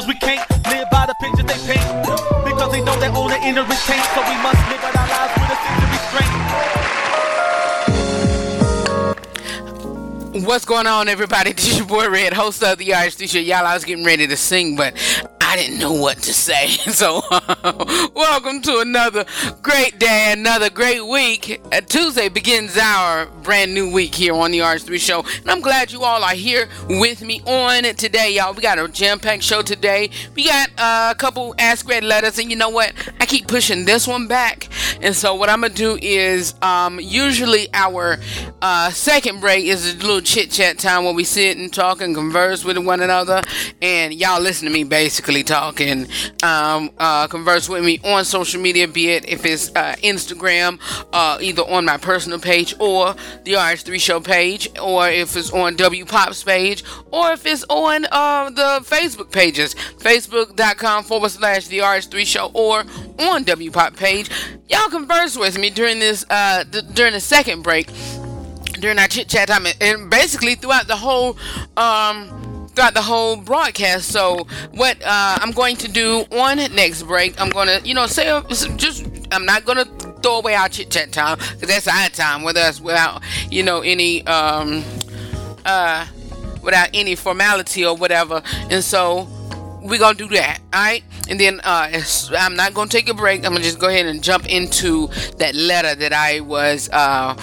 saint. We can't live by the picture they paint. Because they know they own the inner retain. So we must live out our lives with a sense of restraint. What's going on, everybody? This is your boy Redd, host of the RH3 Show. Y'all, I was getting ready to sing, but I didn't know what to say. So, welcome to another great day, another great week. Uh, Tuesday begins our brand new week here on the RH3 Show, and I'm glad you all are here with me on it today, y'all. We got a jam-packed show today. We got uh, a couple Ask Redd letters, and you know what? I keep pushing this one back, and so what I'm gonna do is um, usually our uh, second break is a little chit chat time where we sit and talk and converse with one another, and y'all listen to me basically talking, um, uh, converse with me on social media, be it if it's uh, Instagram, uh, either on my personal page or the RH3 Show page, or if it's on W Pop's page, or if it's on uh, the Facebook pages, facebook.com forward slash the RH3 Show, or on W Pop page. Y'all converse with me during this uh, th- during the second break during our chit chat time and basically throughout the whole um throughout the whole broadcast so what uh, i'm going to do on next break i'm going to you know say just i'm not to throw away our chit chat time because that's our time with us without you know any um uh without any formality or whatever. And so we're gonna do that all right and then uh i'm not gonna take a break. I'm gonna just go ahead and jump into that letter that i was uh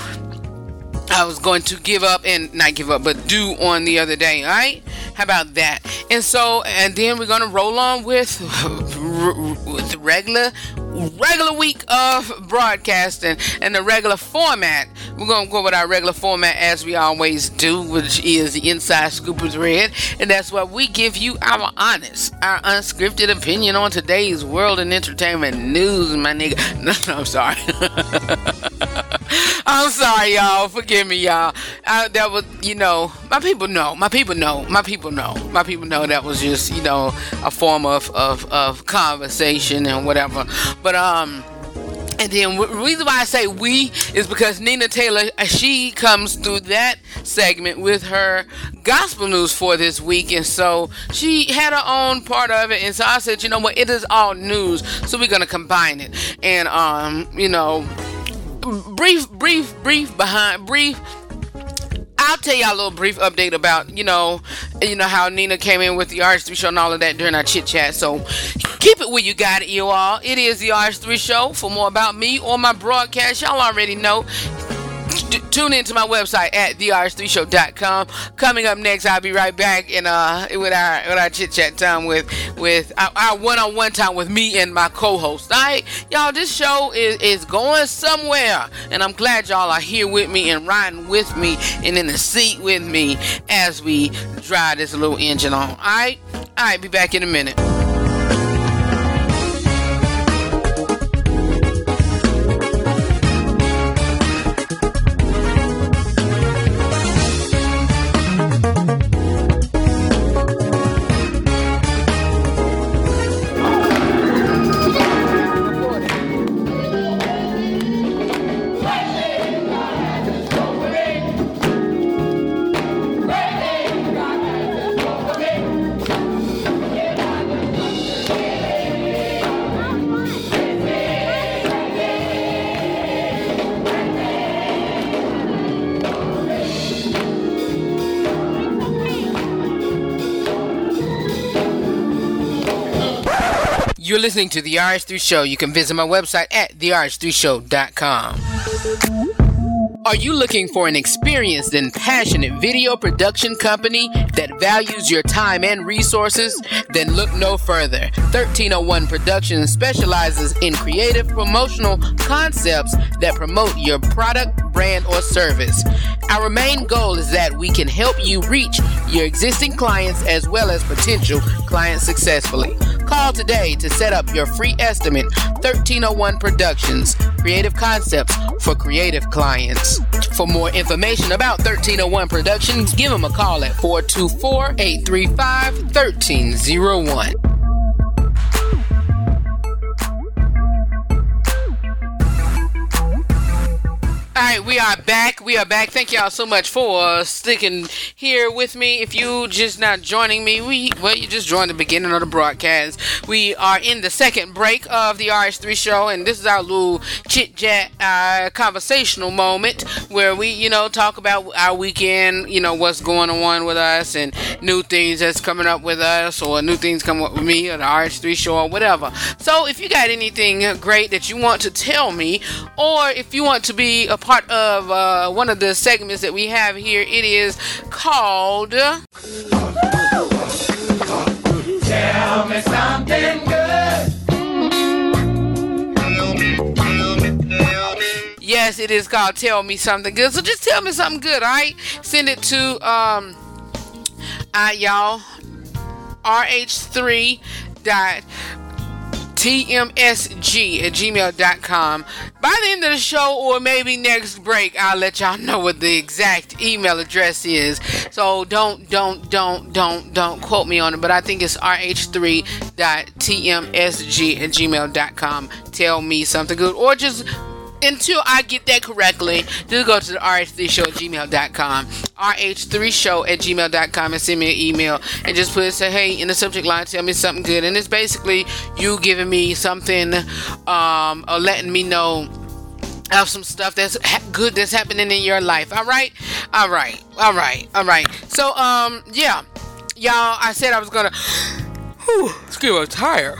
I was going to give up and not give up, but do on the other day. All right, how about that? And so, and then we're gonna roll on with, with the regular regular week of broadcasting and the regular format. We're gonna go with our regular format as we always do, which is the Inside Scoop with Redd, and that's what we give you our honest, our unscripted opinion on today's world and entertainment news, my nigga. No, no I'm sorry. I'm sorry, y'all. Forgive me, y'all. I, that was, you know, my people know. My people know. My people know. My people know that was just, you know, a form of of, of conversation and whatever. But um. And then the reason why I say we is because Nina Taylor, she comes through that segment with her gospel news for this week. And so she had her own part of it. And so I said, you know what, it is all news. So we're going to combine it. And, um, you know, brief, brief, brief behind, brief I'll tell y'all a little brief update about, you know, you know how Nina came in with the RH3 show and all of that during our chit chat. So keep it where you got it, you all. It is the RH3 show. For more about me or my broadcast, y'all already know. T- tune into my website at therh3show.com. Coming up next, I'll be right back in uh with our with our chit chat time with with our, our one-on-one time with me and my co-host. All right, y'all, this show is is going somewhere, and I'm glad y'all are here with me and riding with me and in the seat with me as we drive this little engine on. All right, all right, be back in a minute. Listening to The RH3 Show. You can visit my website at therh3show.com. Are you looking for an experienced and passionate video production company that values your time and resources? Then look no further. 1301 Productions specializes in creative promotional concepts that promote your product, brand, or service. Our main goal is that we can help you reach your existing clients as well as potential clients successfully. Call today to set up your free estimate. 1301 Productions, creative concepts for creative clients. For more information about 1301 Productions, give them a call at 424 835 1301. All right, we are back. We are back. Thank y'all so much for sticking here with me. If you just not joining me, we well, you just joined the beginning of the broadcast. We are in the second break of the RH3 show, and this is our little chit chat, uh, conversational moment where we, you know, talk about our weekend. You know, what's going on with us and new things that's coming up with us, or new things coming up with me or the RH3 show or whatever. So, if you got anything great that you want to tell me, or if you want to be a part of uh, one of the segments that we have here. It is called. Tell me something good. Yes, it is called Tell Me Something Good. So just tell me something good, alright? Send it to um uh y'all rh3 dot tmsg at gmail.com. By the end of the show, or maybe next break, I'll let y'all know what the exact email address is. So don't, don't, don't, don't, don't quote me on it, but I think it's rh3.tmsg at gmail.com. Tell me something good, or just until I get that correctly, just go to the rh3show at gmail.com. rh3show at gmail.com and send me an email and just put say, hey, in the subject line, tell me something good. And it's basically you giving me something um, or letting me know of some stuff that's ha- good that's happening in your life. All right? All right. All right. All right. So, um, yeah. Y'all, I said I was gonna. Whew, excuse me, I'm tired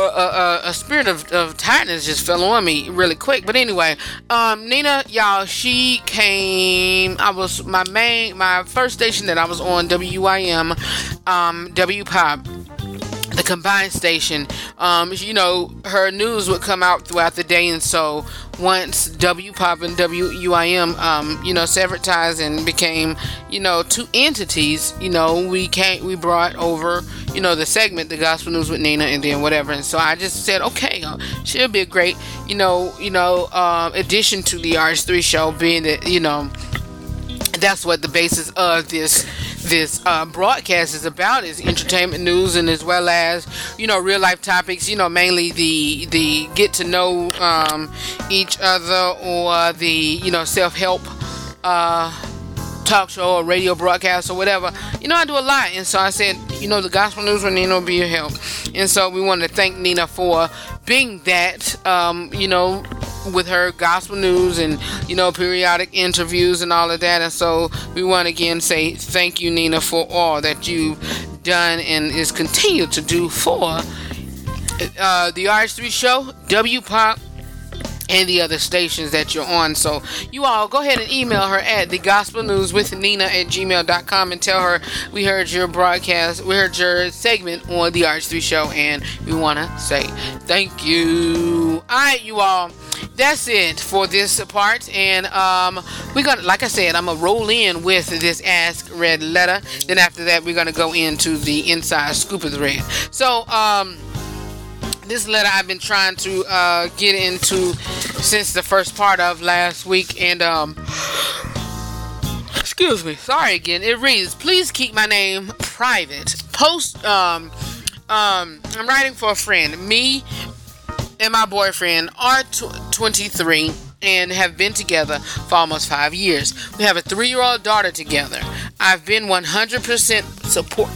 a, a, spirit of, of just fell on me really quick. But anyway, um, Nina, y'all, she came. I was my main, my first station that I was on, WYM, um, W Pop the combined station. Um, you know, her news would come out throughout the day, and so once W Pop and WUIM, um, you know, severed ties and became, you know, two entities. You know, we can't we brought over, you know, the segment, the Gospel News with Nina, and then whatever. And so I just said, okay, uh, she'll be a great, you know, you know, uh, addition to the RH3 show, being that, you know, that's what the basis of this this uh, broadcast is about is entertainment news and as well as you know real life topics you know mainly the the get to know um, each other or the you know self-help uh, talk show or radio broadcast or whatever. You know i do a lot. And so i said you know the gospel news with nina will be your help. And so we want to thank nina for being that um, you know with her gospel news and you know periodic interviews and all of that. And so we want to again say thank you nina for all that you've done and is continued to do for uh, the RH3 show w pop and the other stations that you're on. So you all go ahead and email her at the gospel news with Nina at gmail.com and tell her we heard your broadcast, we heard your segment on the RH3 show, and we want to say thank you. All right, you all. That's it for this part, and um, we're gonna, like I said, I'm gonna roll in with this Ask Redd letter. Then after that, we're gonna go into the inside scoop of the red. So, um, this letter I've been trying to uh, get into since the first part of last week, and um, excuse me, sorry again. It reads, "Please keep my name private. Post um um, I'm writing for a friend. Me and my boyfriend are tw- 23." and have been together for almost five years. We have a three year old daughter together. I've been 100% support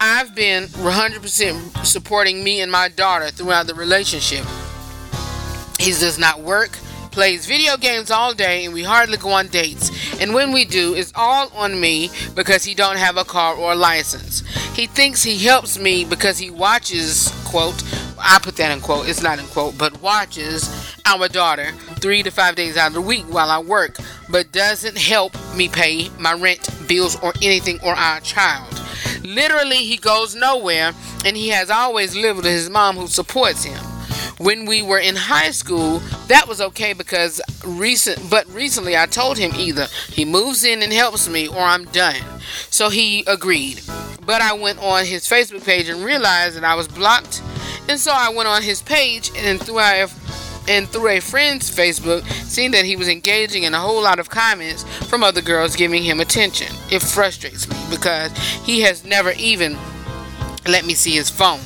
I've been 100% supporting me and my daughter throughout the relationship. He does not work, plays video games all day, and we hardly go on dates. And when we do, it's all on me because he don't have a car or a license. He thinks he helps me because he watches, quote, I put that in quote, it's not in quote, but watches our daughter three to five days out of the week while I work, but doesn't help me pay my rent, bills, or anything or our child. Literally, he goes nowhere, and he has always lived with his mom who supports him. When we were in high school, that was okay because recent, but recently I told him either he moves in and helps me or I'm done. So he agreed. but I went on his Facebook page and realized that I was blocked. And so I went on his page and through our and through a friend's Facebook, seeing that he was engaging in a whole lot of comments from other girls giving him attention. It frustrates me because he has never even let me see his phone.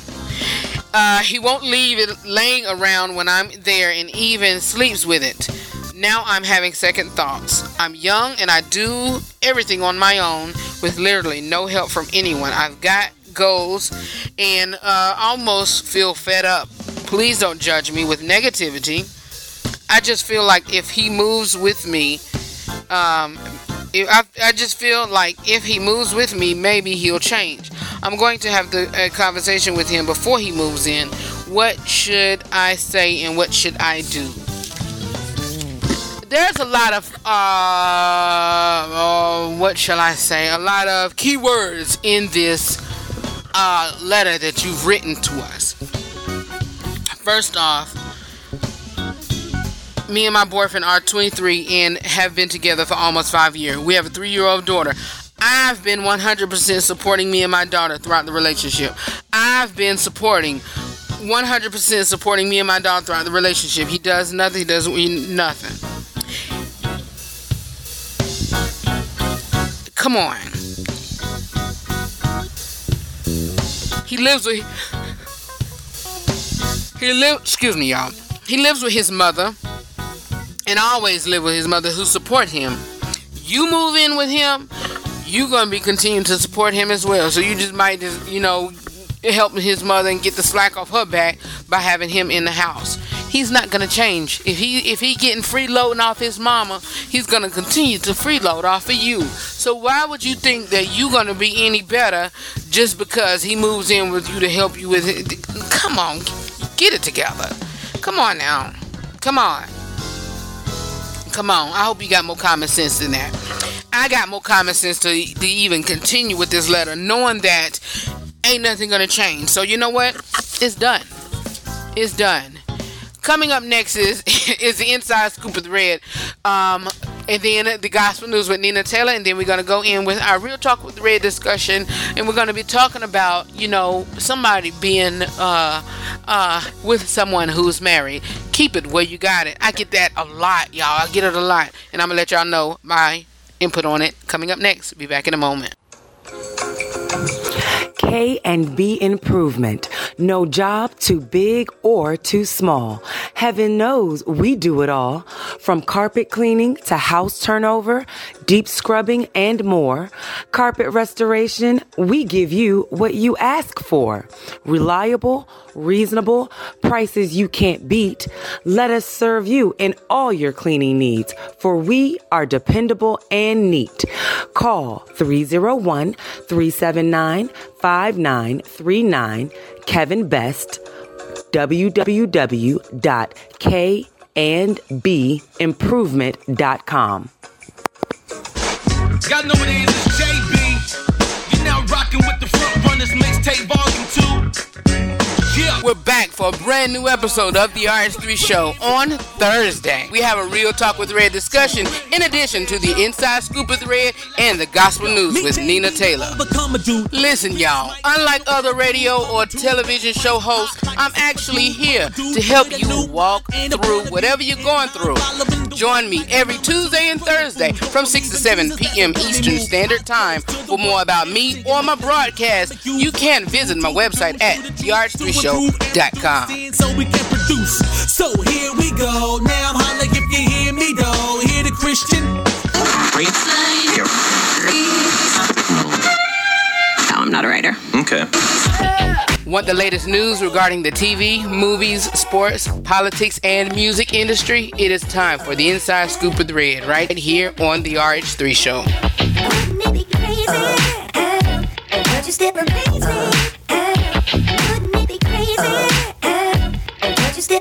Uh, he won't leave it laying around when I'm there and even sleeps with it. Now I'm having second thoughts. I'm young and I do everything on my own with literally no help from anyone. I've got goals and uh, almost feel fed up. Please don't judge me with negativity. I just feel like if he moves with me, um, I, I just feel like if he moves with me, maybe he'll change. I'm going to have the a conversation with him before he moves in. What should I say and what should I do? There's a lot of uh, uh what shall I say? A lot of keywords in this uh, letter that you've written to us. First off, me and my boyfriend are 23 and have been together for almost five years. We have a three year old daughter. I've been 100% supporting me and my daughter throughout the relationship. I've been supporting 100% supporting me and my daughter throughout the relationship. He does nothing, he doesn't mean nothing. Come on. He lives with he live excuse me y'all. He lives with his mother and always live with his mother who support him. You move in with him, you're gonna be continuing to support him as well. So you just might just, you know, help his mother and get the slack off her back by having him in the house. He's not gonna change. If he if he getting freeloading off his mama, he's gonna continue to freeload off of you. So why would you think that you're gonna be any better just because he moves in with you to help you with it? Come on, get it together. Come on now. Come on. Come on. I hope you got more common sense than that. I got more common sense to, to even continue with this letter, knowing that ain't nothing gonna change. So you know what? It's done. It's done. Coming up next is is the inside scoop of the red. Um, and then the gospel news with Nina Taylor, and then we're gonna go in with our real talk with red discussion, and we're gonna be talking about you know somebody being uh uh with someone who's married. Keep it where you got it. I get that a lot, y'all. I get it a lot, and I'm gonna let y'all know my input on it coming up next. Be back in a moment. K and B improvement. No job too big or too small. Heaven knows we do it all. From carpet cleaning to house turnover, deep scrubbing and more. Carpet restoration, we give you what you ask for. Reliable, reasonable, prices you can't beat. Let us serve you in all your cleaning needs, for we are dependable and neat. Call 301 379 5939 Kevin Best www.kandbimprovement.com. Y'all know what it is, it's JB. You're now rocking with the front runners mixtape volume 2. Yeah. We're back for a brand new episode of the RH3 Show on Thursday. We have a real talk with Redd discussion in addition to the inside scoop with Redd and the gospel news with Nina Taylor. Listen, y'all, unlike other radio or television show hosts, I'm actually here to help you walk through whatever you're going through. Join me every Tuesday and Thursday from 6 to 7 p.m. Eastern Standard Time. For more about me or my broadcast, you can visit my website at therh3show.com. So we can produce. So here we go. Now holla if you hear me though. Hear the Christian. No, I'm not a writer. Okay. Want the latest news regarding the TV, movies, sports, politics, and music industry? It is time for the Inside Scoop with Redd right here on the RH3 Show. Be crazy? Uh, would you still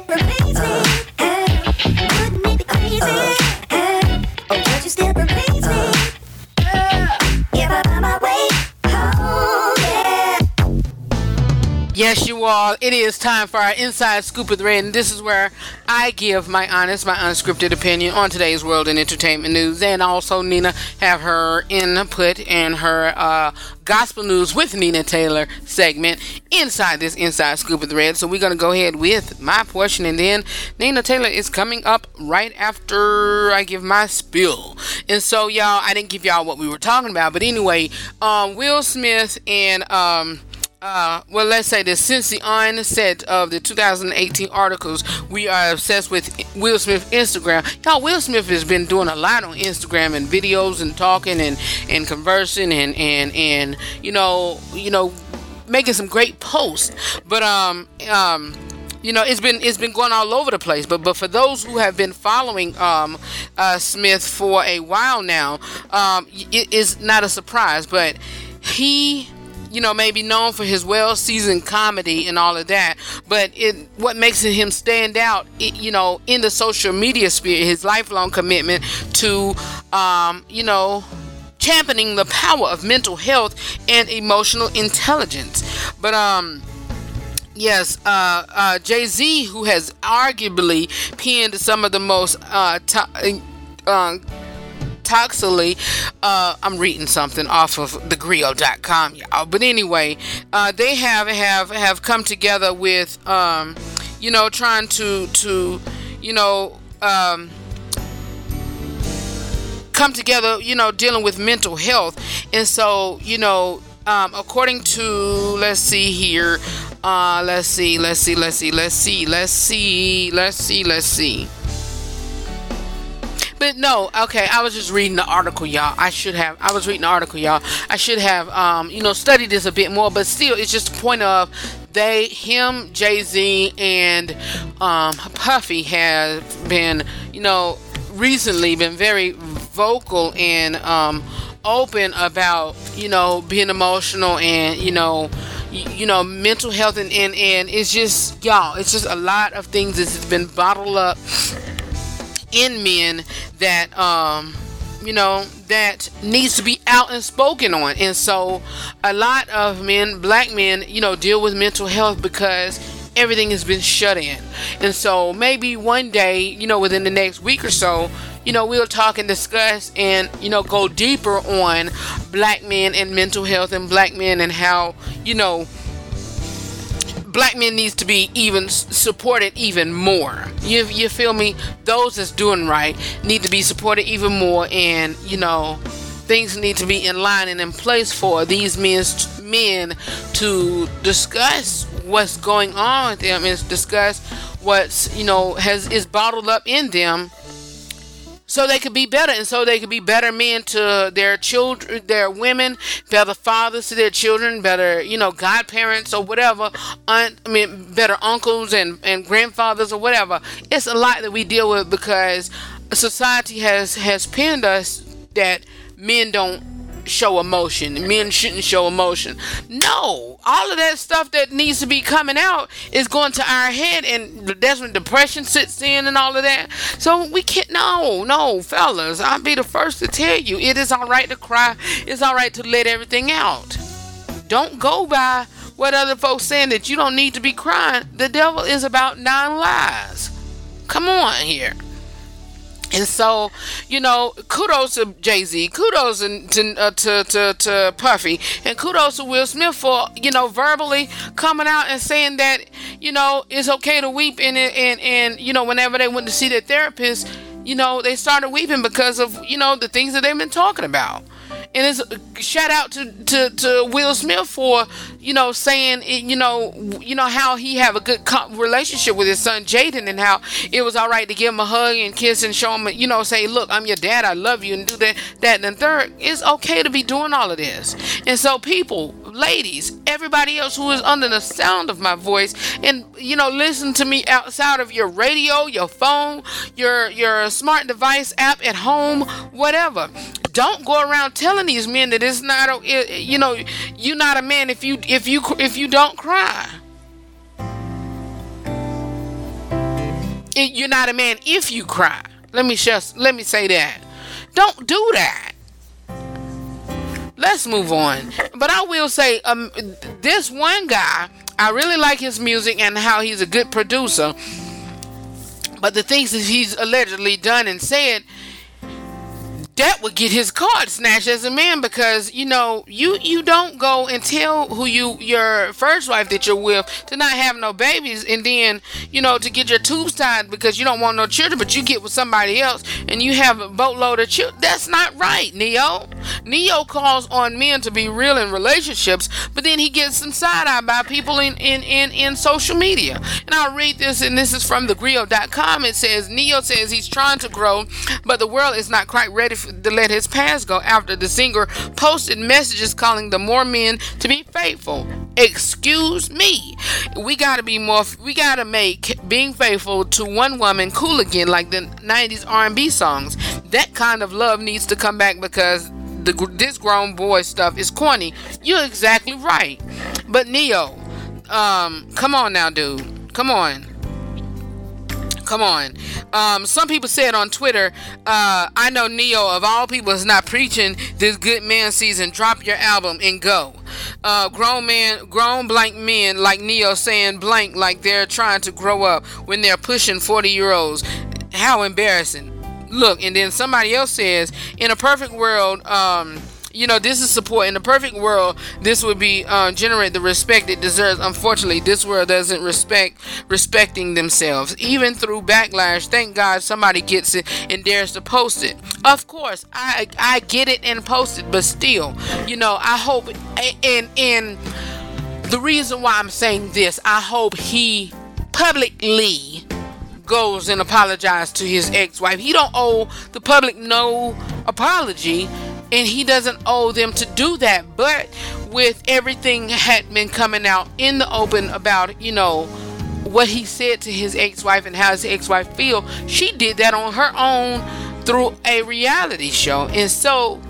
Yes, you all. It is time for our inside scoop of the red, and this is where I give my honest, my unscripted opinion on today's world and entertainment news, and also Nina have her input and her uh, gospel news with Nina Taylor segment inside this inside scoop of the red. So we're gonna go ahead with my portion, and then Nina Taylor is coming up right after I give my spill. And so y'all, I didn't give y'all what we were talking about, but anyway, um, Will Smith and um uh, well, let's say this. Since the onset of the 2018 articles, we are obsessed with Will Smith Instagram. Y'all, Will Smith has been doing a lot on Instagram and videos and talking and, and conversing and, and, and, you know, you know, making some great posts. But, um, um, you know it's been it's been going all over the place but but for those who have been following um, uh, Smith for a while now um, it is not a surprise but he you know, maybe known for his well-seasoned comedy and all of that. But it, what makes him stand out, it, you know, in the social media sphere, his lifelong commitment to, um, you know, championing the power of mental health and emotional intelligence. But um. Yes, uh, uh, Jay Z, who has arguably penned some of the most uh, to- uh, toxically uh, i'm reading something off of thegrio.com y'all. But anyway uh, they have have have come together with um, you know trying to to you know um, come together you know dealing with mental health. And so you know um, according to let's see here uh, let's see let's see let's see let's see let's see let's see let's see no, okay, I was just reading the article, y'all. I should have. I was reading the article, y'all. I should have, um, you know, studied this a bit more. But still, it's just a point of they, him, Jay Z, and um, Puffy have been, you know, recently been very vocal and um, open about, you know, being emotional and, you know you know mental health and, and and it's just y'all it's just a lot of things that's been bottled up in men that um you know that needs to be out and spoken on. And so a lot of men black men you know deal with mental health because everything has been shut in. And so maybe one day you know within the next week or so you know we'll talk and discuss and you know go deeper on black men and mental health and black men and how you know black men needs to be even supported even more. You you feel me? Those that's doing right need to be supported even more, and you know things need to be in line and in place for these men's men to discuss what's going on with them and discuss what's you know has is bottled up in them so they could be better and so they could be better men to their children their women better fathers to their children better you know godparents or whatever i mean better uncles and, and grandfathers or whatever. It's a lot that we deal with because society has has pinned us that men don't show emotion. Men shouldn't show emotion. No, all of that stuff that needs to be coming out is going to our head, and that's when depression sits in and all of that. So we can't. No, no, fellas, I'll be the first to tell you it is all right to cry. It's all right to let everything out. Don't go by what other folks saying that you don't need to be crying. The devil is about nine lies. Come on here. And so, you know, kudos to Jay Z, kudos to, uh, to, to to Puffy, and kudos to Will Smith for you know verbally coming out and saying that you know it's okay to weep and and and you know whenever they went to see their therapist, you know they started weeping because of you know the things that they've been talking about and it's a shout out to, to, to Will Smith for you know saying you know you know how he have a good relationship with his son Jaden and how it was all right to give him a hug and kiss and show him you know say look I'm your dad. I love you and do that that and third. It's okay to be doing all of this. And so people ladies everybody else who is under the sound of my voice and you know listen to me outside of your radio your phone your your smart device app at home whatever don't go around telling these men that it's not a, you know you're not a man if you if you if you don't cry. You're not a man if you cry. Let me just let me say that. Don't do that. Let's move on. But i will say um this one guy I really like his music and how he's a good producer. But the things that he's allegedly done and said, that would get his card snatched as a man because you know you you don't go and tell who you your first wife that you're with to not have no babies and then you know to get your tubes tied because you don't want no children but you get with somebody else and you have a boatload of children that's not right Ne-Yo. Ne-Yo calls on men to be real in relationships but then he gets some side eye by people in in in, in social media. And i'll read this and this is from thegrio.com it says Ne-Yo says he's trying to grow but the world is not quite ready for, to let his past go after the singer posted messages calling the more men to be faithful. Excuse me. We gotta be more. We gotta make being faithful to one woman cool again, like the '90s R&B songs. That kind of love needs to come back because the this grown boy stuff is corny. You're exactly right. But Ne-Yo, um, come on now, dude. Come on. Come on. Um, some people said on Twitter, uh, I know Ne-Yo of all people is not preaching this good man season. Drop your album and go. Uh, grown man, grown blank men like Ne-Yo saying blank like they're trying to grow up when they're pushing 40 year olds. How embarrassing. Look, and then somebody else says, in a perfect world, um, you know, this is support. In the perfect world, this would be uh, generate the respect it deserves. Unfortunately, this world doesn't respect respecting themselves, even through backlash. Thank God somebody gets it and dares to post it. Of course, I I get it and post it, but still, you know, I hope and and the reason why I'm saying this, I hope he publicly goes and apologizes to his ex-wife. He don't owe the public no apology and he doesn't owe them to do that. But with everything had been coming out in the open about, you know, what he said to his ex-wife and how his ex-wife feel, she did that on her own through a reality show. And so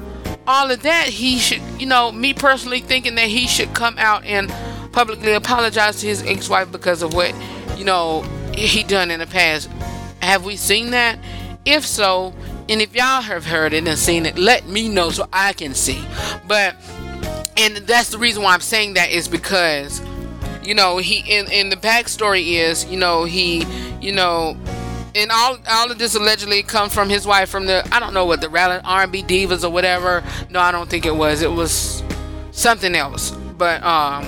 all of that he should, you know, me personally thinking that he should come out and publicly apologize to his ex-wife because of what, you know, he done in the past. Have we seen that? If so, and if y'all have heard it and seen it, let me know so I can see. But and that's the reason why I'm saying that is because you know he in in the backstory is you know he you know and all all of this allegedly comes from his wife from the I don't know what the R&B divas or whatever. No, I don't think it was. It was something else. But um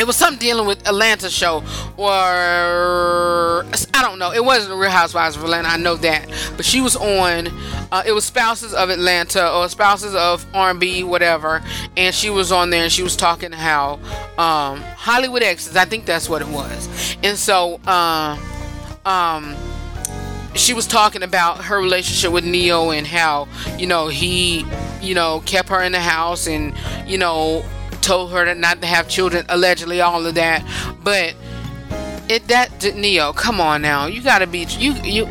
it was something dealing with Atlanta show or I don't know. It wasn't Real Housewives of Atlanta. I know that, but she was on. Uh, it was Spouses of Atlanta or Spouses of R&B, whatever, and she was on there and she was talking how um, Hollywood exes. I think that's what it was, and so. Uh, um, she was talking about her relationship with Ne-Yo and how you know he you know kept her in the house and you know told her to not to have children, allegedly, all of that. But it that Ne-Yo, come on now, you gotta be you you.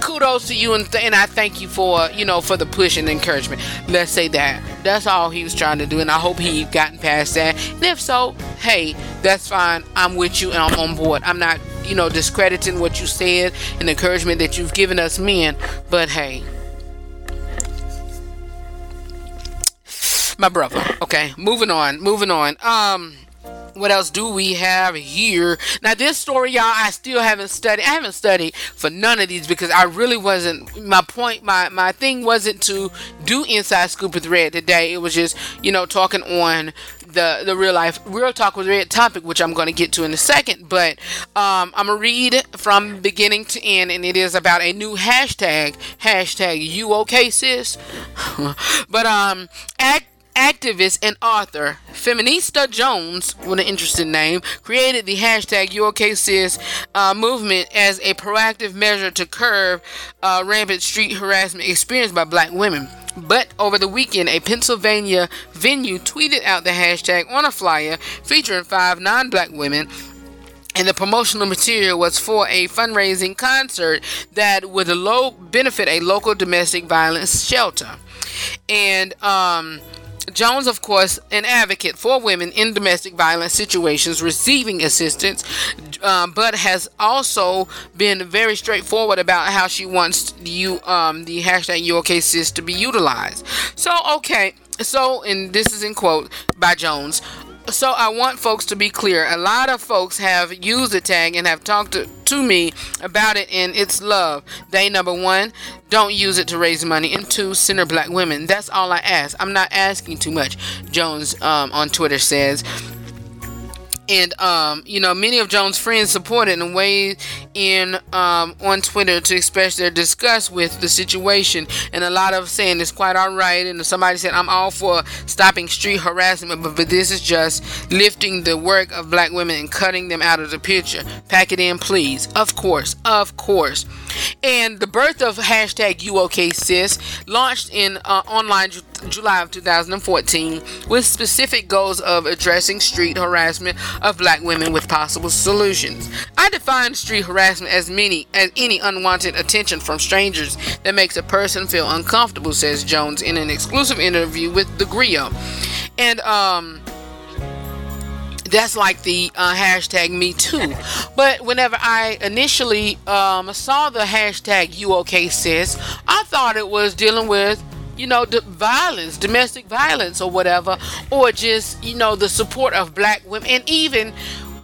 Kudos to you and, th- and I thank you for you know for the push and encouragement. Let's say that that's all he was trying to do, and I hope he gotten past that. And if so, hey, that's fine. I'm with you and I'm on board. I'm not you know discrediting what you said and encouragement that you've given us men, but hey, my brother. Okay, moving on, moving on. Um, what else do we have here? Now, this story, y'all, I still haven't studied. I haven't studied for none of these because I really wasn't. My point, my my thing wasn't to do inside scoop with Redd today. It was just, you know, talking on the the real life real talk with Redd topic, which I'm going to get to in a second. But um, I'm gonna read from beginning to end, and it is about a new hashtag. Hashtag you okay, sis? but um, act activist and author Feminista Jones, what an interesting name, created the hashtag YouOkSis uh, movement as a proactive measure to curb uh, rampant street harassment experienced by black women. But over the weekend, a Pennsylvania venue tweeted out the hashtag on a flyer featuring five non black women and the promotional material was for a fundraising concert that would low benefit a local domestic violence shelter. And um, Jones, of course, an advocate for women in domestic violence situations receiving assistance, uh, but has also been very straightforward about how she wants you um, the hashtag your YouOkSis to be utilized. So, okay, so and this is in quote by Jones. So I want folks to be clear. A lot of folks have used the tag and have talked to, to me about it, and it's love. They number one, don't use it to raise money, and two, center black women. That's all I ask. I'm not asking too much. Jones um, on Twitter says and um, you know many of Jones' friends supported and weighed in um, on Twitter to express their disgust with the situation, and a lot of saying it's quite all right. And somebody said I'm all for stopping street harassment, but, but this is just lifting the work of black women and cutting them out of the picture. Pack it in, please. Of course, of course. And the birth of hashtag UOKSIS launched in uh, online Ju- July of 2014 with specific goals of addressing street harassment of black women with possible solutions. I define street harassment as many as any unwanted attention from strangers that makes a person feel uncomfortable, says Jones in an exclusive interview with The Grio. And um that's like the uh, hashtag me too. But whenever i initially um, saw the hashtag you okay sis i thought it was dealing with you know the violence domestic violence or whatever or just you know the support of black women and even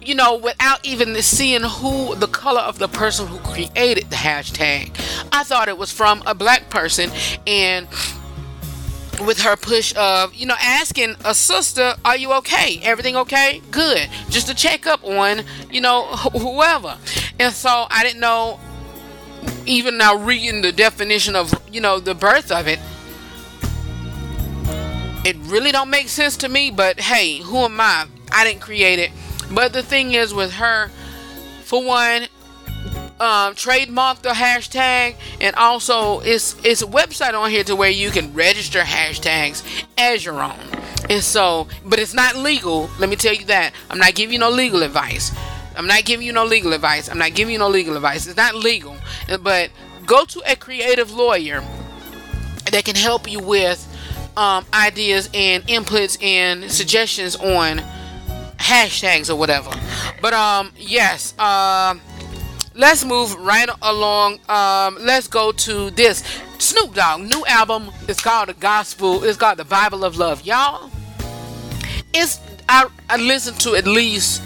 you know without even seeing who the color of the person who created the hashtag. I thought it was from a black person and with her push of you know asking a sister are you okay? Everything okay? Good. Just to check up on you know wh- whoever. And so i didn't know even now reading the definition of you know the birth of it it really don't make sense to me but hey who am i? I didn't create it. But the thing is with her for one um, trademark the hashtag and also it's it's a website on here to where you can register hashtags as your own. And so but it's not legal. Let me tell you that. I'm not giving you no legal advice. I'm not giving you no legal advice. I'm not giving you no legal advice. It's not legal. But go to a creative lawyer that can help you with um, ideas and inputs and suggestions on hashtags or whatever. But um yes um let's move right along. Um, let's go to this Snoop Dogg new album. It's called the Gospel. It's called the Bible of Love, y'all. It's I, I listened to at least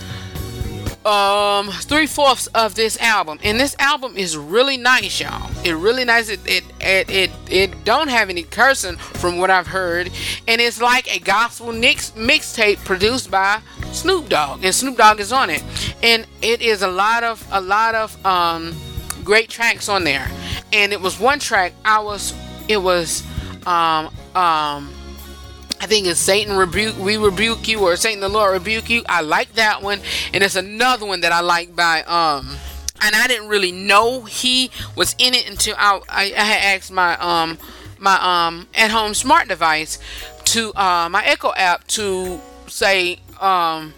um three fourths of this album, and this album is really nice, y'all. It really nice. It it it it, it don't have any cursing from what I've heard, and it's like a gospel mix mixtape produced by Snoop Dogg, and Snoop Dogg is on it, and it is a lot of a lot of um great tracks on there, and it was one track I was it was um um I think it's Satan rebuke we rebuke you or Satan the Lord rebuke you. I like that one, and it's another one that I like by um and I didn't really know he was in it until I I, I had asked my um my um at home smart device to uh, my Echo app to say um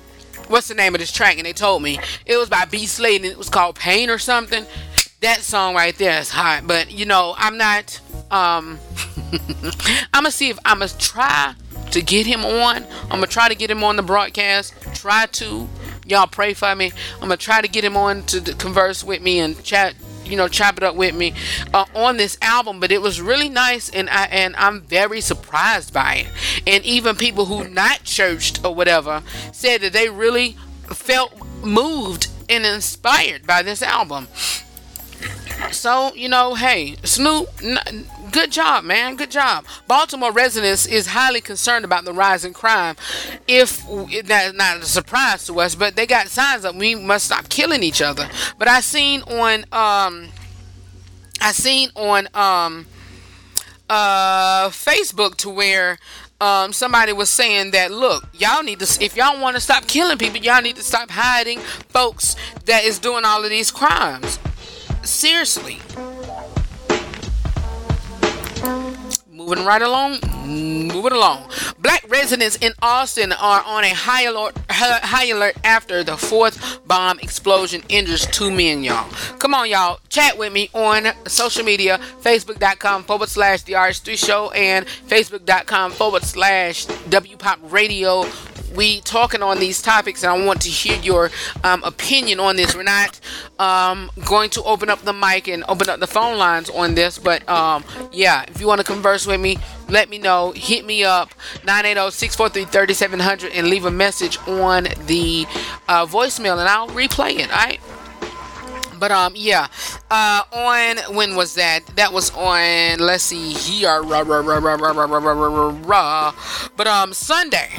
what's the name of this track and they told me it was by B Slade and it was called Pain or something. That song right there is hot, but you know I'm not um I'm gonna see if I'm gonna try to get him on. I'm gonna try to get him on the broadcast. Try to, y'all pray for me. I'm gonna try to get him on to converse with me and chat. You know, chop it up with me uh, on this album, but it was really nice, and I and I'm very surprised by it. And even people who not churched or whatever said that they really felt moved and inspired by this album. So, you know, hey, Snoop, n- good job, man. Good job. Baltimore residents is highly concerned about the rise in crime. If that's not a surprise to us, but they got signs that we must stop killing each other. But I seen on um I seen on um uh Facebook to where um, somebody was saying that look y'all need to if y'all want to stop killing people y'all need to stop hiding folks that is doing all of these crimes seriously. Moving right along, moving along. Black residents in Austin are on a high alert, high alert after the fourth bomb explosion injures two men, y'all. Come on, y'all. Chat with me on social media facebook.com forward slash the RH3 show and facebook.com forward slash WPOP radio we talking on these topics, and I want to hear your um, opinion on this. We're not um, going to open up the mic and open up the phone lines on this, but um, yeah, if you want to converse with me, let me know. Hit me up 980-643-3700 and leave a message on the uh, voicemail, and I'll replay it. All right. But um, yeah. Uh, on when was that? That was on. Let's see here. But um, Sunday,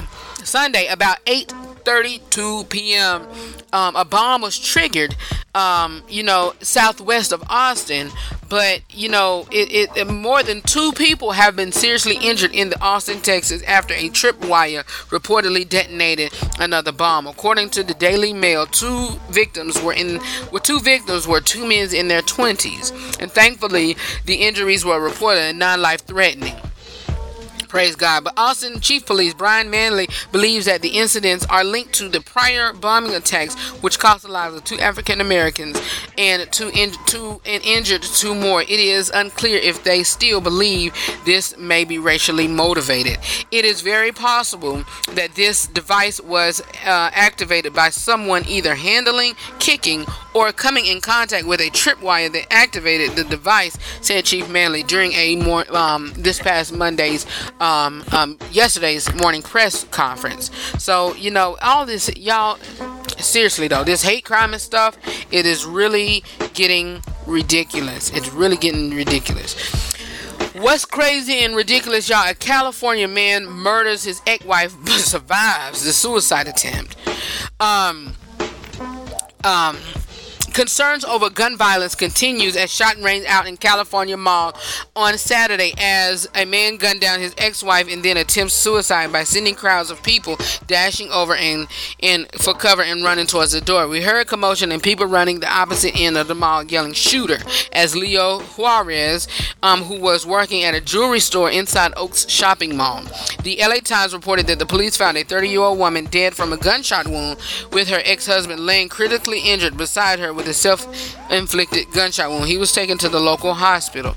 Sunday about 8:32 p.m. Um, a bomb was triggered. Um, you know, southwest of Austin. But you know, it, it more than two people have been seriously injured in the Austin, Texas, after a tripwire reportedly detonated another bomb. According to the Daily Mail, two victims were in. Well, two victims were two men in their 20s, and thankfully the injuries were reported and non-life threatening. Praise God. But Austin Chief Police Brian Manley believes that the incidents are linked to the prior bombing attacks, which cost the lives of two African Americans and two, in, two and injured two more. It is unclear if they still believe this may be racially motivated. It is very possible that this device was uh, activated by someone either handling, kicking, or coming in contact with a tripwire that activated the device, said Chief Manley during a more um, this past Monday's um, um, yesterday's morning press conference. So you know all this, y'all. Seriously though, this hate crime and stuff, it is really getting ridiculous. It's really getting ridiculous. What's crazy and ridiculous, y'all? A California man murders his ex-wife but survives the suicide attempt. Um, um, Concerns over gun violence continues as shot rings out in California Mall on Saturday as a man gunned down his ex-wife and then attempts suicide by sending crowds of people dashing over and, and for cover and running towards the door. We heard commotion and people running the opposite end of the mall yelling "shooter" as Leo Juarez, um, who was working at a jewelry store inside Oaks Shopping Mall. The LA Times reported that the police found a 30-year-old woman dead from a gunshot wound, with her ex-husband laying critically injured beside her with a self-inflicted gunshot wound. He was taken to the local hospital.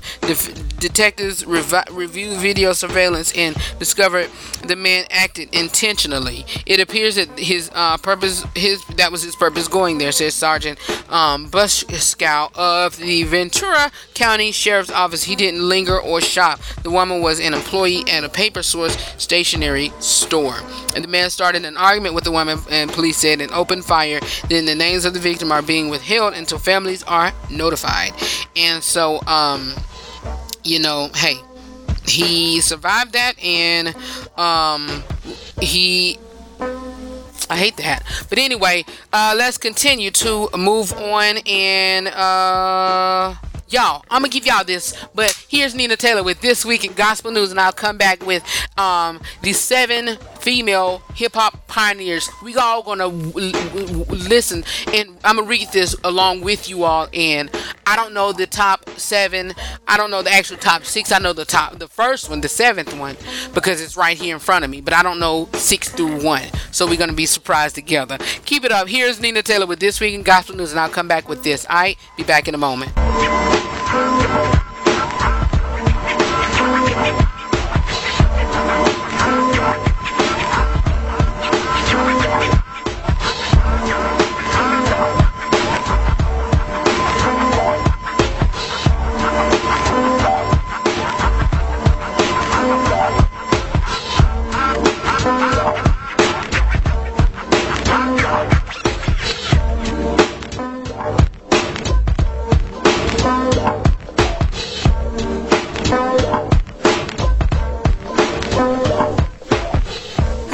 Detectives revi- reviewed video surveillance and discovered the man acted intentionally. It appears that his uh, purpose, his that was his purpose going there, says Sergeant um, Bushkow of the Ventura County Sheriff's Office. He didn't linger or shop. The woman was an employee at a paper source stationery store. And the man started an argument with the woman, and police said and opened fire. Then the names of the victim are being withheld until families are notified. And so, um, you know, hey, he survived that, and um, he I hate that. But anyway, uh, let's continue to move on and uh y'all i'm gonna give y'all this but here's nina taylor with this week in gospel news and i'll come back with um the seven female hip-hop pioneers. We all gonna w- w- w- listen and i'm gonna read this along with you all and i don't know the top seven. I don't know the actual top six. I know the top the first one the seventh one because it's right here in front of me but i don't know six through one. So we're gonna be surprised together. Keep it up. Here's nina taylor with this week in gospel news and i'll come back with this. All right? Be back in a moment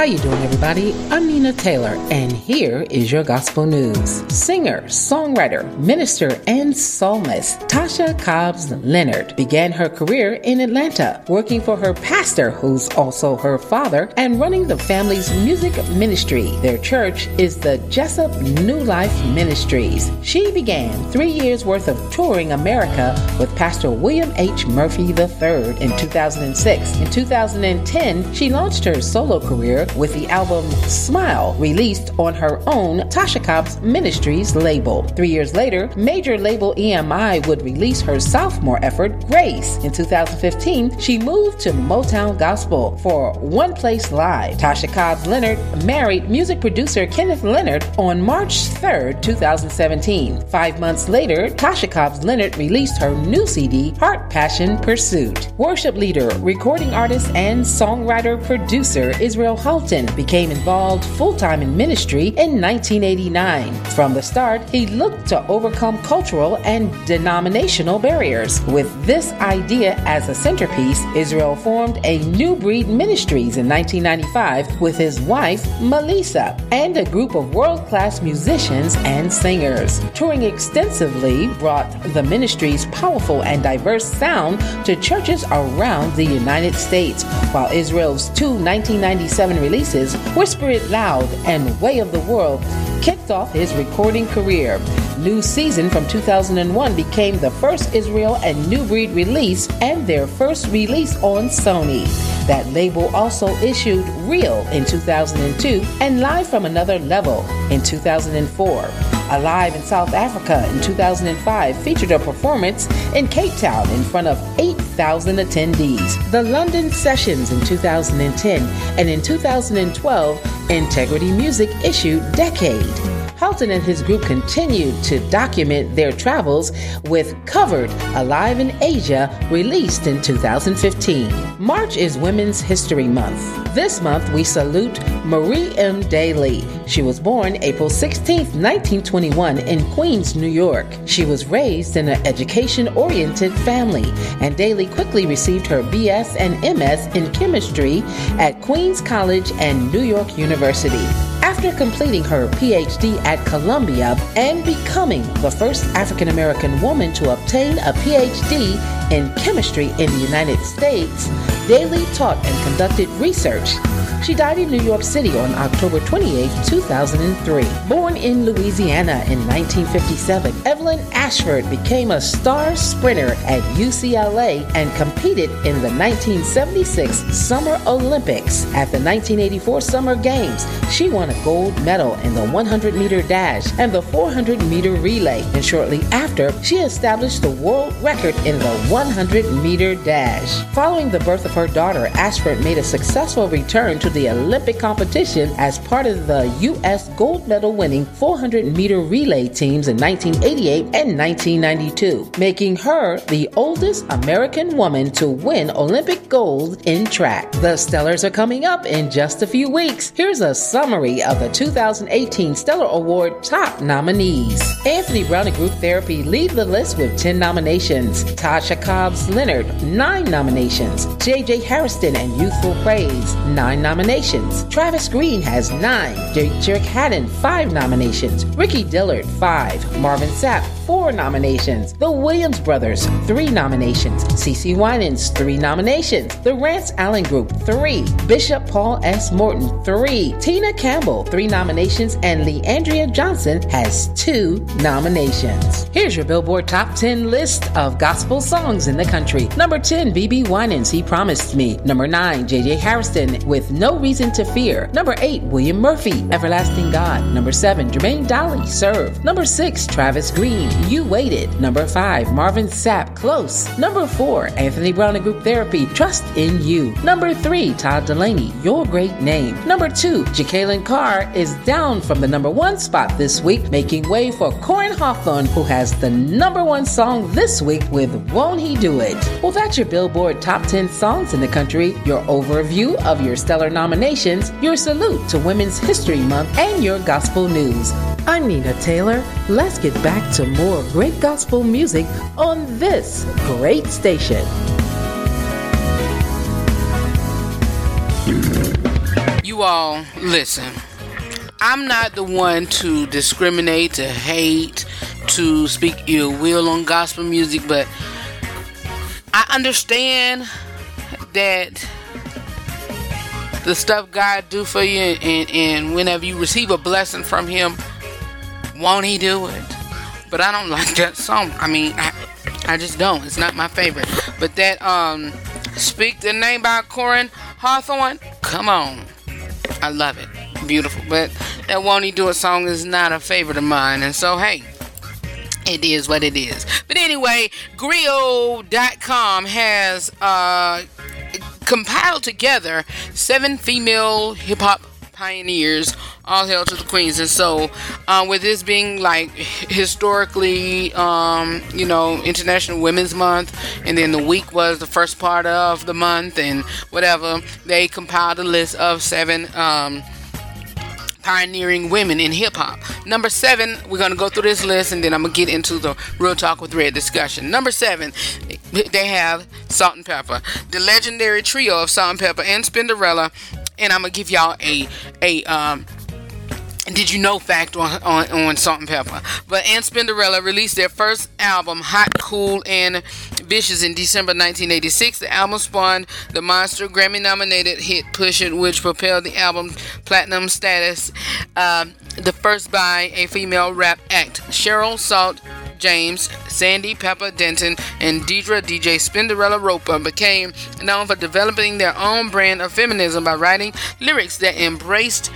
How you doing, everybody? I'm Nina Taylor, and here is your gospel news. Singer, songwriter, minister, and psalmist Tasha Cobbs Leonard began her career in Atlanta, working for her pastor, who's also her father, and running the family's music ministry. Their church is the Jesup New Life Ministries. She began three years worth of touring America with Pastor William H. Murphy III in 2006. In 2010, she launched her solo career with the album Smile, released on her own Tasha Cobbs Ministries label. Three years later, major label EMI would release her sophomore effort, Grace. In 2015, she moved to Motown Gospel for One Place Live. Tasha Cobbs Leonard married music producer Kenneth Leonard on March 3, 2017. Five months later, Tasha Cobbs Leonard released her new CD, Heart Passion Pursuit. Worship leader, recording artist, and songwriter producer Israel Became involved full time in ministry in 1989. From the start, he looked to overcome cultural and denominational barriers. With this idea as a centerpiece, Israel formed a New Breed Ministries in 1995 with his wife, Melissa, and a group of world class musicians and singers. Touring extensively brought the ministry's powerful and diverse sound to churches around the United States, while Israel's two 1997 releases, Whisper It Loud and Way of the World, kicked off his recording career. New Season from 2001 became the first Israel and New Breed release and their first release on Sony. That label also issued Real in 2002 and Live from Another Level in 2004. Alive in South Africa in 2005 featured a performance in Cape Town in front of 8,000 attendees. The London Sessions in 2010 and in 2012, Integrity Music issue Decade. Houghton and his group continued to document their travels with Covered Alive in Asia, released in 2015. March is Women's History Month. This month, we salute Marie M. Daly. She was born April 16, 1921, in Queens, New York. She was raised in an education oriented family, and Daly quickly received her BS and MS in chemistry at Queens College and New York University. After completing her PhD at Columbia and becoming the first African American woman to obtain a PhD in chemistry in the United States, Daly taught and conducted research. She died in New York City on October 28, 2003. Born in Louisiana in 1957, Evelyn Ashford became a star sprinter at UCLA and competed in the 1976 Summer Olympics. At the 1984 Summer Games, she won a gold medal in the 100 meter dash and the 400 meter relay. And shortly after, she established the world record in the 100 meter dash. Following the birth of her daughter, Ashford made a successful return to the Olympic competition as part of the U.S. gold medal winning 400 meter relay teams in 1988 and 1992, making her the oldest American woman to win Olympic gold in track. The Stellars are coming up in just a few weeks. Here's a summary of the 2018 Stellar Award top nominees. Anthony Brown and Group Therapy lead the list with 10 nominations. Tasha Cobbs Leonard, 9 nominations. J.J. Hairston and Youthful Praise, 9 nominations. Travis Green has 9. Jake Haddon, 5 nominations. Ricky Dillard, 5. Marvin Sapp, 4 nominations. The Williams Brothers, 3 nominations. CeCe Winans, 3 nominations. The Rance Allen Group, 3. Bishop Paul S. Morton, 3. Tina Campbell, 3 nominations. And Le'Andria Johnson has 2 nominations. Here's your Billboard Top 10 list of gospel songs in the country. Number 10, BeBe Winans, He Promised Me. Number 9, JJ Hairston with No Reason to Fear. Number 8, William Murphy, Everlasting God. Number 7, Jermaine Dolly, Serve. Number 6, Travis Green, You Waited. Number 5, Marvin Sapp, Close. Number 4, Anthony Brown and Group Therapy, Trust in You. Number 3, Todd Dulaney, Your Great Name. Number 2, Jekalyn Carr is down from the number 1 spot this week, making way for Koryn Hawthorne, who has the number 1 song this week with Won't He Do It? Well, that's your Billboard Top 10 songs in the country, your overview of your stellar nominations, your salute to Women's History Month, and your gospel news. I'm Nina Taylor. Let's get back to more great gospel music on this great station. You all, listen. I'm not the one to discriminate, to hate, to speak ill will on gospel music, but I understand that the stuff God do for you and, and whenever you receive a blessing from him, won't he do it? But I don't like that song. I mean, I, I just don't. It's not my favorite. But that um Speak the Name by Koryn Hawthorne, come on. I love it. Beautiful. But that Won't He Do It song is not a favorite of mine. And so, hey, it is what it is. But anyway, Grio.com has uh, compiled together seven female hip hop pioneers, all hail to the queens. And so, uh, with this being like historically, um, you know, International Women's Month, and then the week was the first part of the month, and whatever, they compiled a list of seven. Um, pioneering women in hip hop. Number seven, we're gonna go through this list and then I'm gonna get into the real talk with Redd discussion. Number seven, they have Salt-N-Pepa, the legendary trio of Salt-N-Pepa and Spinderella, and I'm gonna give y'all a a um did you know fact on, on, on Salt-N-Pepa? But and Spinderella released their first album, Hot, Cool, and Vicious, in December 1986. The album spawned the monster Grammy nominated hit Push It, which propelled the album platinum status, uh, the first by a female rap act. Cheryl Salt James, Sandy Pepa Denton, and Deidra DJ Spinderella Roper became known for developing their own brand of feminism by writing lyrics that embraced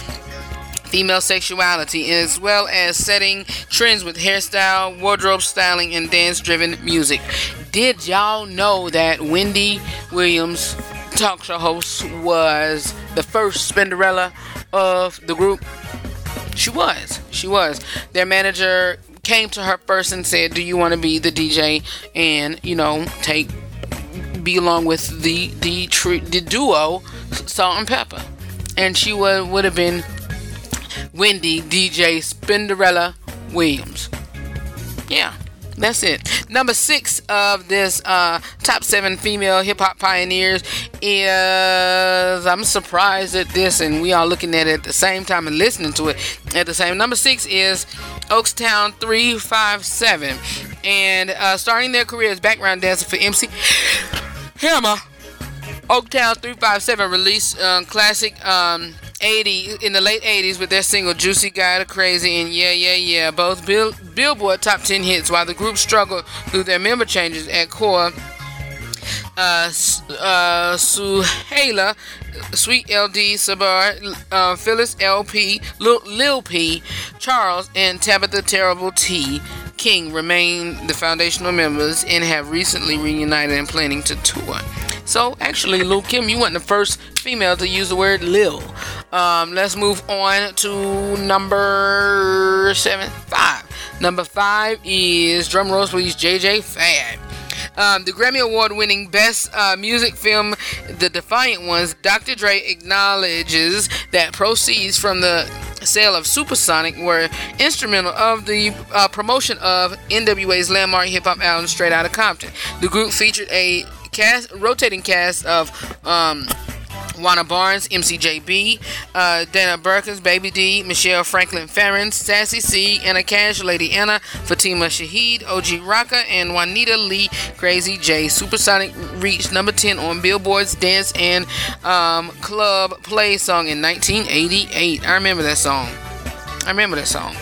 female sexuality, as well as setting trends with hairstyle, wardrobe styling, and dance driven music. Did y'all know that Wendy Williams, talk show host, was the first Spinderella of the group? She was. She was. Their manager came to her first and said, "Do you want to be the DJ and you know take be along with the the the duo Salt-N-Pepa?" And she would would have been Wendy DJ Spinderella Williams. Yeah, that's it. Number six of this uh, top seven female hip hop pioneers is I'm surprised at this, and we are looking at it at the same time and listening to it at the same. Number six is Oaktown's 357, and uh, starting their career as background dancer for MC Hammer. Oaktown 357 released uh, classic um, 80 in the late 80s with their single Juicy Gotcha Krazy and Yeah Yeah Yeah, both Bill, Billboard top 10 hits while the group struggled through their member changes at core. Uh, uh, Suhaila, Sweet LD, Sabir, uh, Phyllis LP, Lil, Lil P, Charles, and Tabitha Terrible T. King remain the foundational members and have recently reunited and planning to tour. So actually, Lil Kim, you weren't the first female to use the word Lil. Um, let's move on to number seven, five. Number five is drum rolls, please, JJ Fad. Um, the Grammy Award winning Best uh, Music Film, The Defiant Ones, Dr. Dre acknowledges that proceeds from the sale of Supersonic were instrumental of the uh, promotion of NWA's landmark hip hop album Straight Outta Compton. The group featured a cast, rotating cast of um, Juana Barnes, MCJB, uh, Dana Burkins, Baby D, Michelle Franklin Farron, Sassy C, Anna Cash, Lady Anna, Fatima Shahid, OG Rocka, and Juanita Lee, Crazy J. Supersonic reached number 10 on Billboard's Dance and um, Club Play song in 1988. I remember that song. I remember that song.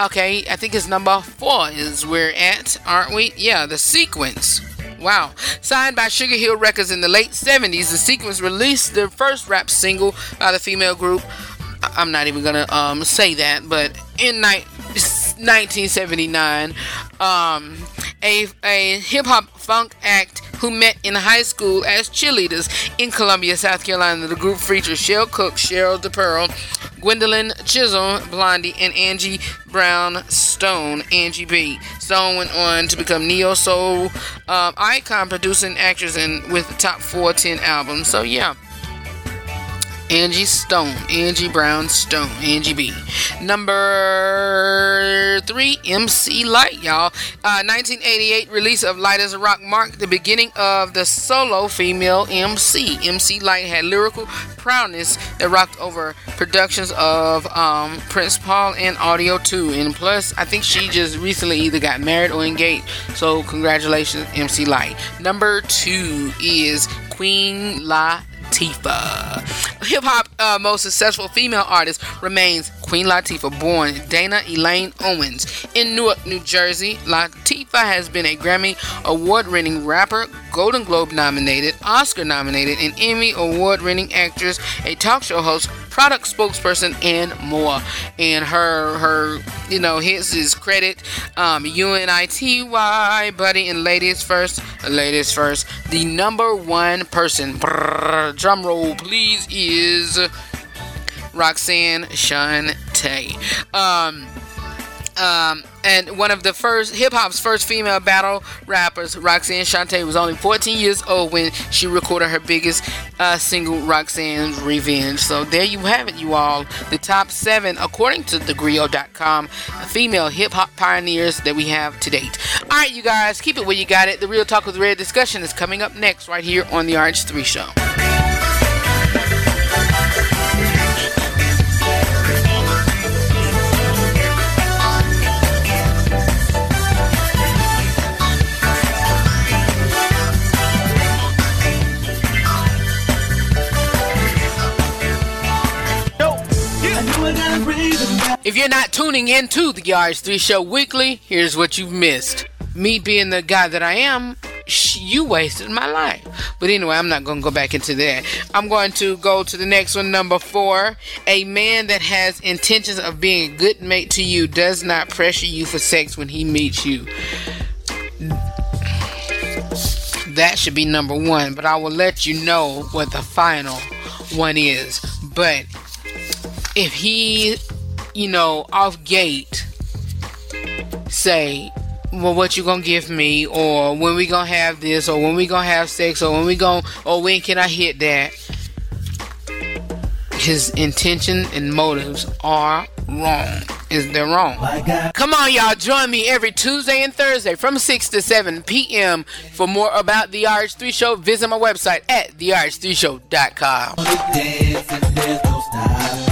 Okay, I think it's number four is we're at, aren't we? Yeah, the sequence. Wow. Signed by Sugar Hill Records in the late 70s, the sequence released their first rap single by the female group. I'm not even gonna um, say that, but in ni- 1979, um, a, a hip hop funk act who met in high school as cheerleaders in Columbia, South Carolina. The group featured Shell Cook, Cheryl DePearl, Gwendolyn Chisholm, Blondie, and Angie Brown Stone, Angie B. Stone went on to become neo soul um, icon, producing actress, and with the top 410 albums. So yeah. Angie Stone, Angie Brown Stone, Angie B. Number three, MC Lyte, y'all. Uh, 1988 release of Lyte as a Rock marked the beginning of the solo female MC. MC Lyte had lyrical prowess that rocked over productions of um, Prince Paul and Audio 2. And plus, I think she just recently either got married or engaged. So, congratulations, MC Lyte. Number two is Queen Latifah. Hip hop uh, most successful female artist remains Queen Latifah, born Dana Elaine Owens in Newark, New Jersey. Latifah has been a Grammy award winning rapper, Golden Globe nominated, Oscar nominated, and Emmy award winning actress, a talk show host, product spokesperson, and more. And her her you know his is credit um, UNITY buddy and ladies first, ladies first. The number one person, brrr, drum roll please, is Roxanne Shante. Um, um, and one of the first hip hop's first female battle rappers, Roxanne Shante, was only 14 years old when she recorded her biggest uh, single, Roxanne's Revenge. So there you have it, you all. The top seven, according to thegrio.com, female hip hop pioneers that we have to date. All right, you guys, keep it where you got it. The Real Talk with Redd discussion is coming up next, right here on the RH3 Show. If you're not tuning into the RH3 Show weekly, here's what you've missed. Me being the guy that I am, you wasted my life. But anyway, I'm not going to go back into that. I'm going to go to the next one, number four. A man that has intentions of being a good mate to you does not pressure you for sex when he meets you. That should be number one, but I will let you know what the final one is. But if he you know, off gate say, well, what you gonna give me, or when we gonna have this, or when we gonna have sex, or when we gonna, or when can I hit that? His intention and motives are wrong. Is they're wrong? Come on, y'all, join me every Tuesday and Thursday from 6 to 7 p.m. For more about the RH3 Show, visit my website at therh3show.com. Don't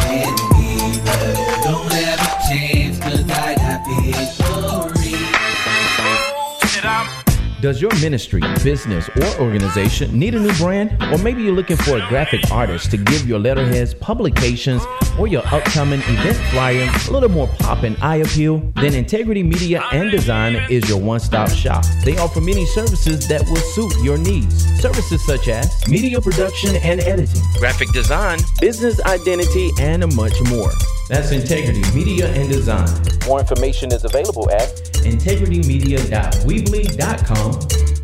Does your ministry, business, or organization need a new brand? Or maybe you're looking for a graphic artist to give your letterheads, publications, or your upcoming event flyer a little more pop and eye appeal? Then Integrity Media and Design is your one stop shop. They offer many services that will suit your needs. Services such as media production and editing, graphic design, business identity, and much more. That's Integrity Media and Design. More information is available at integritymedia.weebly.com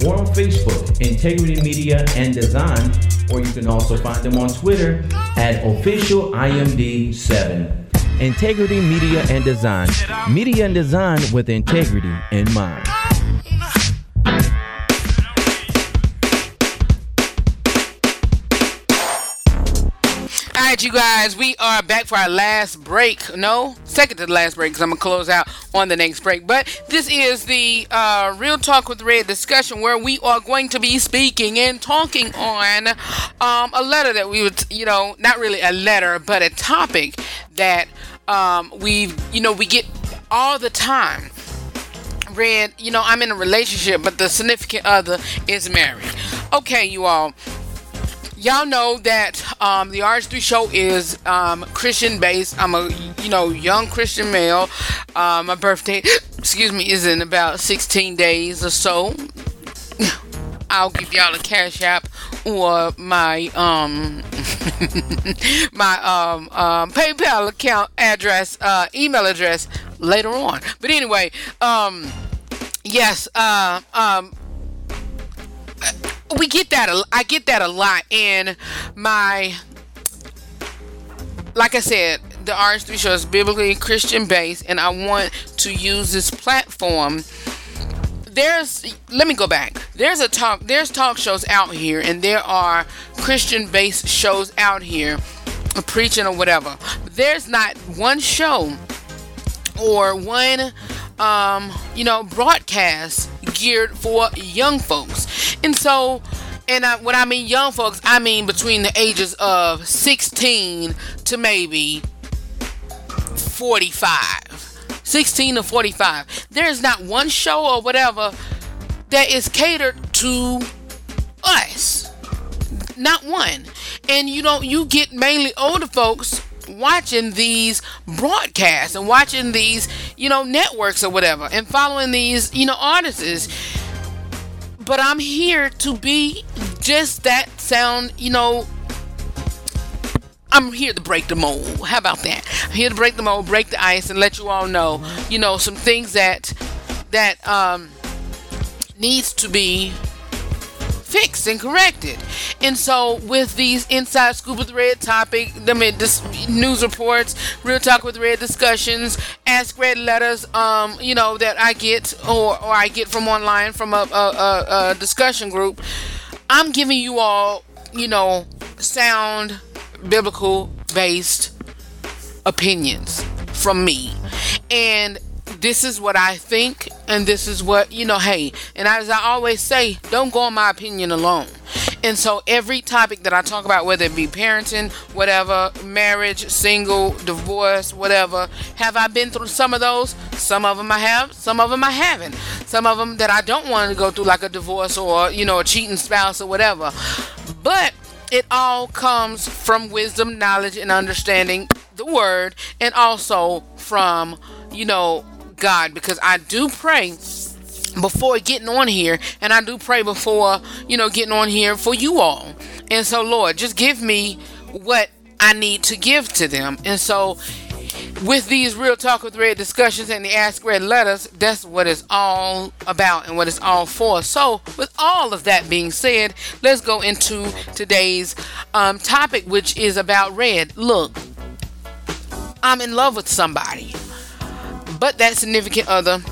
or on Facebook, Integrity Media and Design, or you can also find them on Twitter at official IMD7. Integrity Media and Design. Media and design with integrity in mind. Right, you guys, we are back for our last break. No, second to the last break because I'm gonna close out on the next break. But this is the uh, Real Talk with Redd discussion where we are going to be speaking and talking on um, a letter that we would, you know, not really a letter, but a topic that um, we, you know, we get all the time. Redd, you know, I'm in a relationship, but the significant other is married. Okay, you all y'all know that um, the RH3 show is um, Christian based. I'm a you know young Christian male. Uh, my birthday, excuse me, is in about 16 days or so. I'll give y'all a cash app or my um my um, um PayPal account address, uh, email address later on. But anyway, um yes, uh, um we get that I get that a lot and my like I said the RH3 show is biblically Christian based and I want to use this platform. There's let me go back. There's a talk there's talk shows out here and there are Christian based shows out here preaching or whatever. There's not one show or one um, you know broadcast geared for young folks. And so and I, when i mean young folks i mean between the ages of 16 to maybe 45 16 to 45 there's not one show or whatever that is catered to us. Not one. And you know you get mainly older folks watching these broadcasts and watching these you know networks or whatever and following these you know artists but i'm here to be just that sound you know I'm here to break the mold. How about that? I'm here to break the mold, break the ice, and let you all know, you know, some things that that um needs to be fixed and corrected. And so, with these Inside Scoop with Redd topic, I mean, this news reports, Real Talk with Redd discussions, Ask Redd letters, um, you know, that I get or, or I get from online from a, a, a, a discussion group, I'm giving you all, you know, sound, biblical based opinions from me. And this is what I think, and this is what, you know, hey, and as I always say, don't go on my opinion alone. And so every topic that I talk about, whether it be parenting, whatever, marriage, single, divorce, whatever, have I been through some of those? Some of them I have, some of them I haven't. Some of them that I don't want to go through, like a divorce or, you know, a cheating spouse or whatever. But it all comes from wisdom, knowledge, and understanding the word, and also from, you know, God, because I do pray before getting on here, and I do pray before, you know, getting on here for you all. And so, Lord, just give me what I need to give to them. And so, with these Real Talk with Redd discussions and the Ask Redd letters, that's what it's all about and what it's all for. So, with all of that being said, let's go into today's um, topic, which is about red. Look, I'm in love with somebody, but that significant other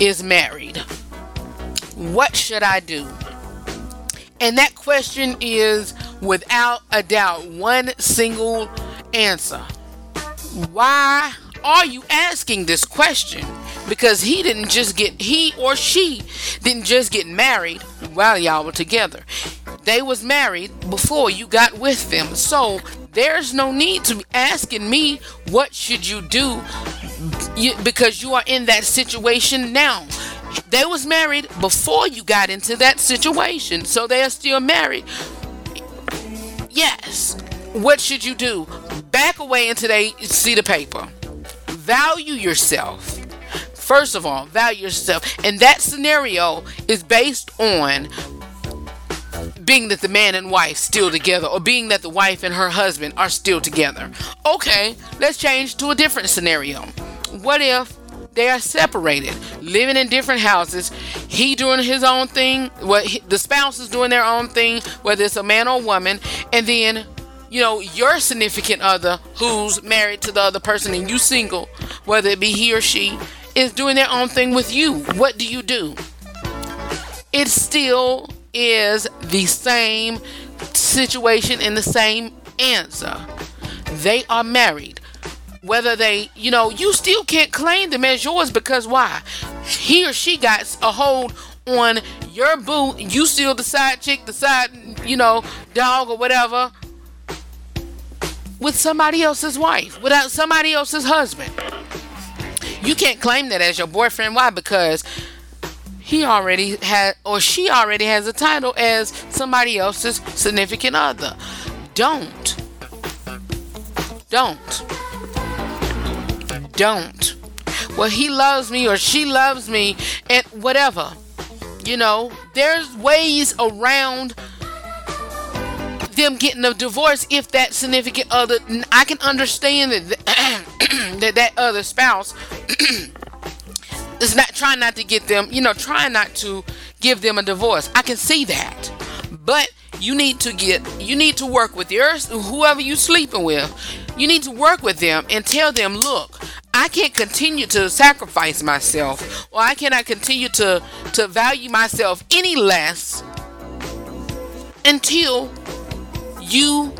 is married. What should I do? And that question is without a doubt one single answer. Why are you asking this question? Because he didn't just get he or she didn't just get married while y'all were together. They was married before you got with them. So there's no need to be asking me what should you do you, because you are in that situation now. They was married before you got into that situation. So they are still married. Yes. What should you do? Back away and they see the paper. Value yourself. First of all, value yourself. And that scenario is based on being that the man and wife still together or being that the wife and her husband are still together. Okay, let's change to a different scenario. What if they are separated, living in different houses. He doing his own thing, what the spouse is doing their own thing, whether it's a man or woman, and then you know your significant other who's married to the other person and you single, whether it be he or she, is doing their own thing with you. What do you do? It still is the same situation and the same answer. They are married whether they, you know, you still can't claim them as yours because why? He or she got a hold on your boo. You still the side chick, the side, you know, dog or whatever with somebody else's wife, without somebody else's husband. You can't claim that as your boyfriend. Why? Because he already had or she already has a title as somebody else's significant other. Don't. Don't don't. Well, he loves me or she loves me and whatever. You know, there's ways around them getting a divorce if that significant other I can understand that that, that other spouse is not trying not to get them, you know, trying not to give them a divorce. I can see that. But you need to get you need to work with your whoever you're sleeping with. You need to work with them and tell them, look, I can't continue to sacrifice myself, or I cannot continue to, to value myself any less until you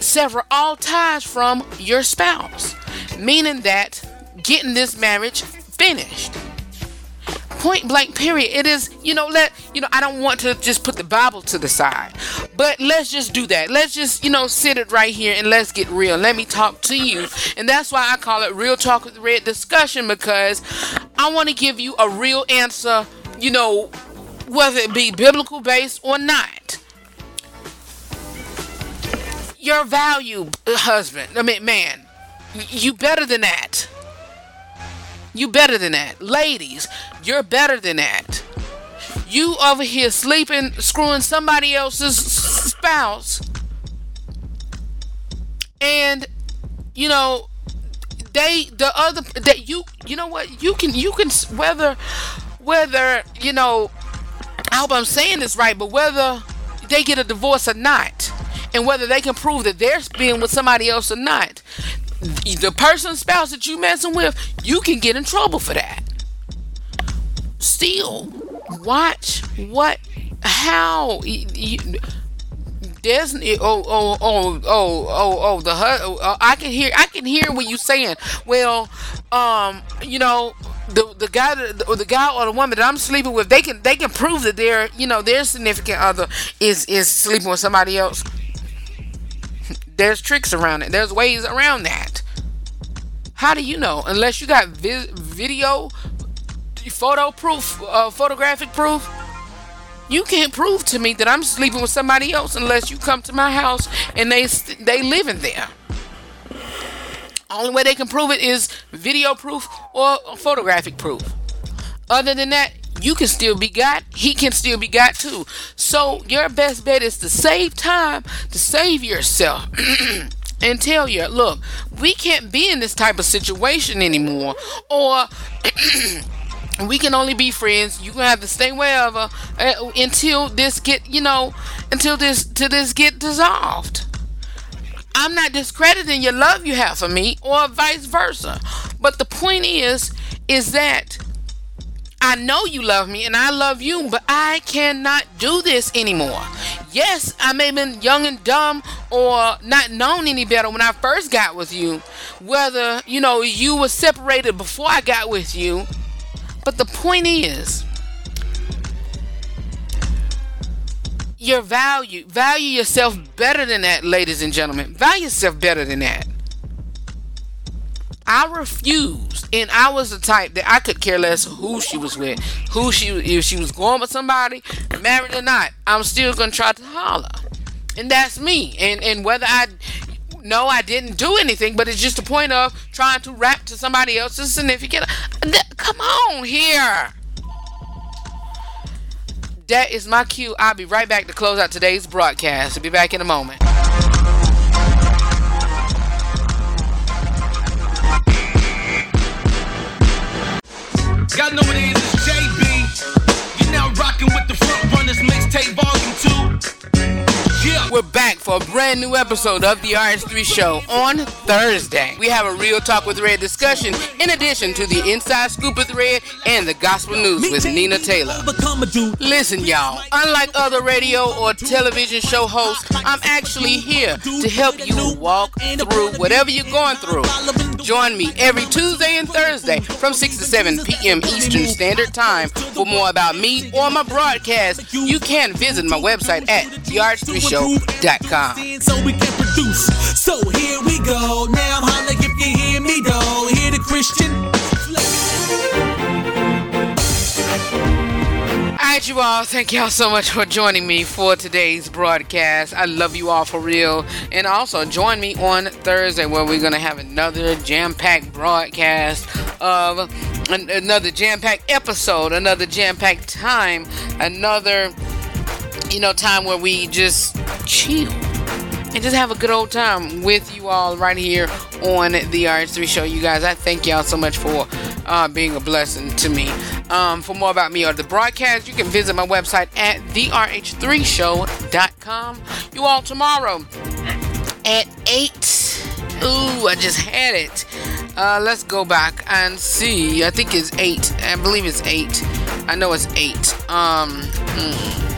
sever all ties from your spouse. Meaning that getting this marriage finished point blank period. It is you know let you know i don't want to just put the bible to the side but let's just do that. Let's just you know sit it right here and let's get real. Let me talk to you. And that's why i call it real talk with red discussion because i want to give you a real answer you know whether it be biblical based or not. Your value uh, husband i mean man you better than that. You better than that. Ladies, you're better than that. You over here sleeping, screwing somebody else's spouse. and you know they the other that you you know what you can you can whether whether you know I hope I'm saying this right, but whether they get a divorce or not, and whether they can prove that they're being with somebody else or not, the person spouse that you messing with, you can get in trouble for that. Still, watch what how y- y- there's oh oh oh oh oh oh the uh, I can hear I can hear what you're saying. Well, um, you know the the guy or the guy or the woman that I'm sleeping with, they can they can prove that their you know their significant other is is sleeping with somebody else. There's tricks around it. There's ways around that. How do you know? Unless you got vi- video, photo proof, uh, photographic proof. You can't prove to me that I'm sleeping with somebody else unless you come to my house and they they live in there. Only way they can prove it is video proof or photographic proof. Other than that, you can still be got. He can still be got too. So your best bet is to save time, to save yourself. And tell you, look, we can't be in this type of situation anymore. Or we can only be friends. You gonna have to stay wherever uh, until this get, you know, until this to this get dissolved. I'm not discrediting your love you have for me, or vice versa. But the point is, is that I know you love me and I love you, but I cannot do this anymore. Yes, I may have been young and dumb or not known any better when I first got with you. Whether, you know, you were separated before I got with you. But the point is, your value, value yourself better than that, ladies and gentlemen. Value yourself better than that. I refused, and I was the type that I could care less who she was with, who she if she was going with somebody, married or not. I'm still gonna try to holler, and that's me. And and whether I no, I didn't do anything, but it's just a point of trying to rap to somebody else's significant. Th- Come on here. That is my cue. I'll be right back to close out today's broadcast. I'll be back in a moment. Y'all know what it is, JB. You're now rocking with the front runners mixtape volume 2. Yeah. We're back for a brand new episode of the RH3 Show on Thursday. We have a real talk with Redd discussion in addition to the inside scoop with Redd and the gospel news with Nina Taylor. Listen, y'all, unlike other radio or television show hosts, I'm actually here to help you walk through whatever you're going through. Join me every Tuesday and Thursday from 6 to 7 p.m. Eastern Standard Time. For more about me or my broadcast, you can visit my website at therh3show.com. So we can produce. So here we go. Now holla if you hear me though. Hear the Christian. Alright, you all, thank y'all so much for joining me for today's broadcast. I love you all for real. And also, join me on Thursday where we're going to have another jam packed broadcast of an- another jam packed episode, another jam packed time, another, you know, time where we just chill and just have a good old time with you all right here on the RH3 show. You guys, I thank y'all so much for uh, being a blessing to me. Um, for more about me or the broadcast, you can visit my website at therh3show.com. You all tomorrow at 8. Ooh, I just had it. Uh, let's go back and see. I think it's 8. I believe it's 8. I know it's 8. Um, hmm.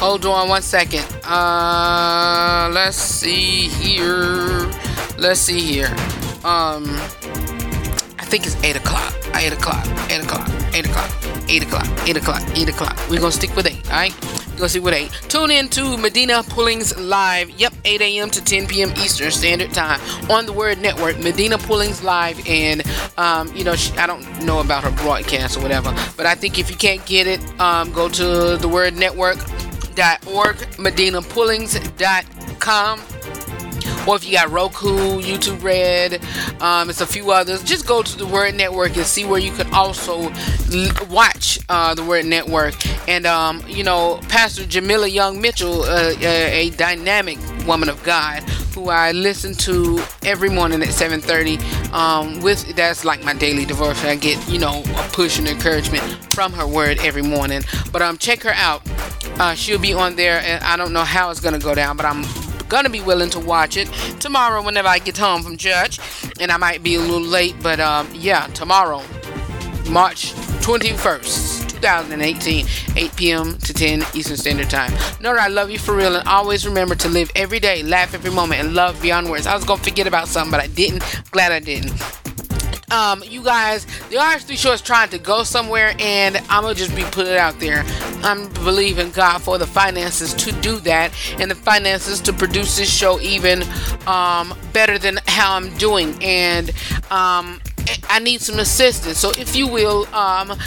Hold on one second. Uh, let's see here. Let's see here. Um, I think it's eight o'clock. Eight o'clock. Eight o'clock. Eight o'clock. Eight o'clock. Eight o'clock. Eight o'clock. We're gonna stick with eight. All right. We're gonna stick with eight. Tune in to Medina Pullings Live. Yep, 8 a.m. to 10 p.m. Eastern Standard Time on the Word Network. Medina Pullings Live, and um, you know, she, I don't know about her broadcast or whatever, but I think if you can't get it, um, go to the Word Network org, medinapullings.com. Or if you got Roku, YouTube Red, um, it's a few others. Just go to the Word Network and see where you can also l- watch uh, the Word Network. And um, you know, Pastor Jamila Young Mitchell, uh, uh, a dynamic woman of God who I listen to every morning at 7:30. Um, with that's like my daily devotion. I get you know a push and encouragement from her word every morning. But um, check her out. Uh, she'll be on there, and I don't know how it's gonna go down, but I'm gonna be willing to watch it tomorrow whenever I get home from church, and I might be a little late, but um, yeah, tomorrow, March 21st. 2018, 8 p.m. to 10 Eastern Standard Time. That I love you for real and always remember to live every day, laugh every moment, and love beyond words. I was gonna forget about something, but I didn't. Glad I didn't um, you guys, the RH3 show is trying to go somewhere, and I'm gonna just be putting it out there. I'm believing God for the finances to do that, and the finances to produce this show even um, better than how I'm doing. And um, I need some assistance. So if you will, um,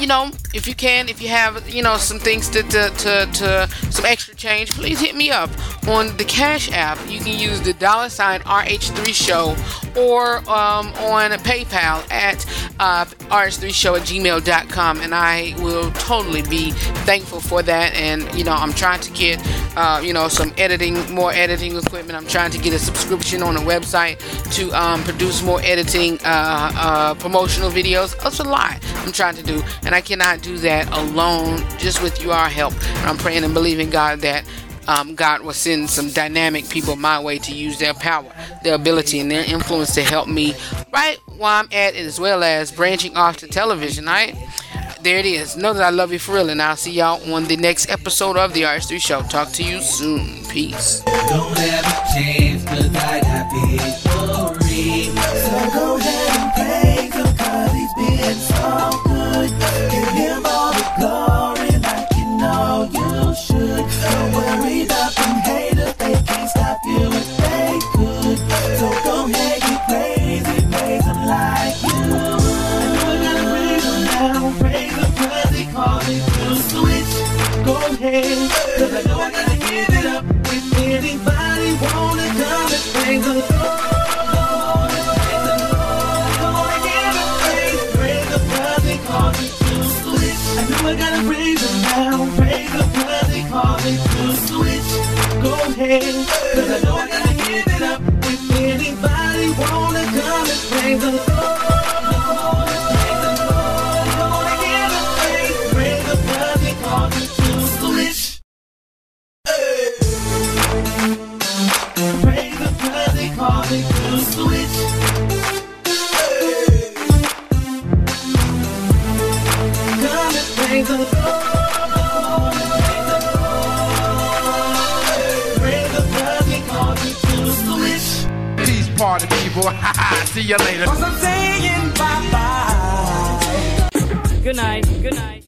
you know, if you can, if you have, you know, some things to, to, to, to some extra change, please hit me up on the Cash App. You can use the dollar sign RH3 Show or um, on PayPal at uh, RH3Show at gmail.com. And I will totally be thankful for that. And, you know, I'm trying to get, uh, you know, some editing, more editing equipment. I'm trying to get a subscription on a website to um, produce more editing, uh, uh, promotional videos. That's a lot I'm trying to do. And I cannot do that alone, just with your help. And I'm praying and believing God that um, God will send some dynamic people my way to use their power, their ability, and their influence to help me right where I'm at, as well as branching off to television. Right there it is. Know that I love you for real, and I'll see y'all on the next episode of the RH3 Show. Talk to you soon. Peace. Don't ever change, cause I got. So go ahead Cause I know I gotta give it up. If anybody wanna come and praise him, people. See you later. Cause I'm saying bye-bye. Good night. Good night.